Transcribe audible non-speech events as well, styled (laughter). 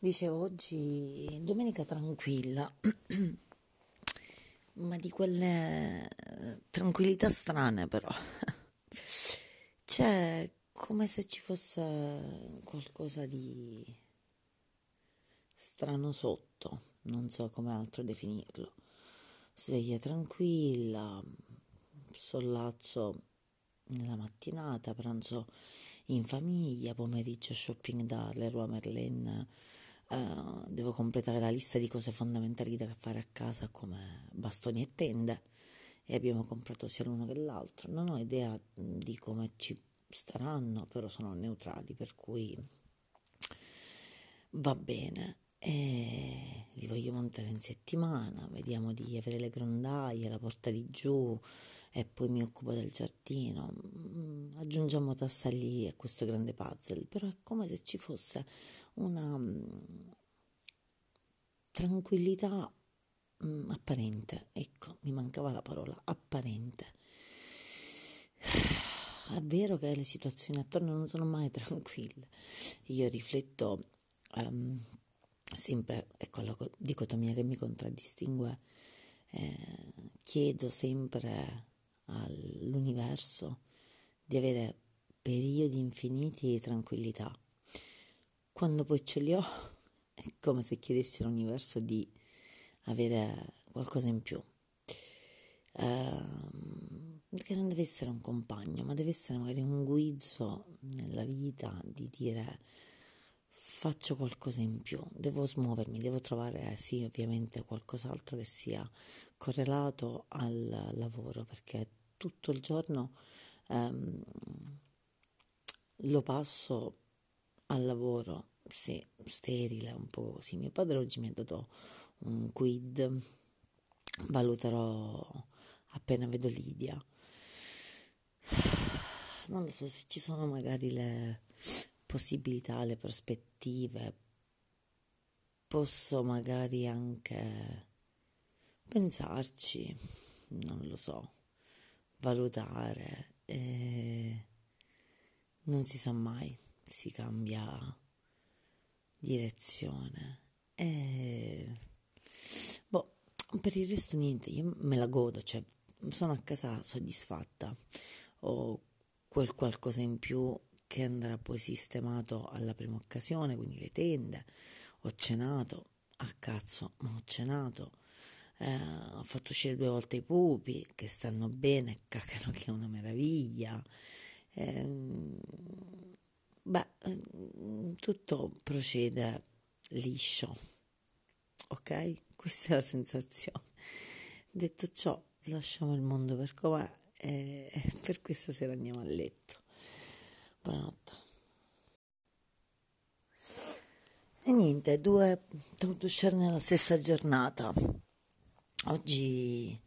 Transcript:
Dicevo oggi domenica tranquilla, (clears throat) ma di quelle tranquillità strane però. (laughs) C'è come se ci fosse qualcosa di strano sotto, non so come altro definirlo. Sveglia tranquilla, sollazzo nella mattinata, pranzo in famiglia, pomeriggio shopping da Leroy Merlin Uh, devo completare la lista di cose fondamentali da fare a casa come bastoni e tende e abbiamo comprato sia l'uno che l'altro. Non ho idea di come ci staranno, però sono neutrali, per cui va bene. E li voglio montare in settimana, vediamo di avere le grondaie, la porta di giù e poi mi occupo del giardino. Mm, aggiungiamo tasselli a questo grande puzzle, però è come se ci fosse una mm, tranquillità mm, apparente, ecco, mi mancava la parola, apparente. (sighs) È vero che le situazioni attorno non sono mai (laughs) tranquille. Io rifletto um, sempre, è quella dicotomia che mi contraddistingue, eh, chiedo sempre all'universo di avere periodi infiniti di tranquillità. Quando poi ce li ho, (laughs) è come se chiedessi all'universo di avere qualcosa in più. Uh, che non deve essere un compagno, ma deve essere magari un guizzo nella vita di dire faccio qualcosa in più, devo smuovermi, devo trovare, eh, sì, ovviamente qualcos'altro che sia correlato al lavoro, perché tutto il giorno ehm, lo passo al lavoro, sì, sterile, un po' così. Mio padre oggi mi ha dato un quid, valuterò appena vedo Lidia. (sighs) Non lo so se ci sono magari le possibilità, le prospettive. Posso magari anche pensarci, non lo so valutare e non si sa mai, si cambia direzione e boh, per il resto niente, io me la godo, cioè sono a casa soddisfatta, ho quel qualcosa in più che andrà poi sistemato alla prima occasione, quindi le tende, ho cenato, a cazzo, ma ho cenato, eh, ho fatto uscire due volte i pupi che stanno bene, (laughs) cacano che è una meraviglia. Eh, beh, tutto procede liscio, ok? Questa è la sensazione. Detto ciò, lasciamo il mondo per com'è e (laughs) per questa sera andiamo a letto. Buonanotte. E niente, due dovuto uscire nella stessa giornata. Oggi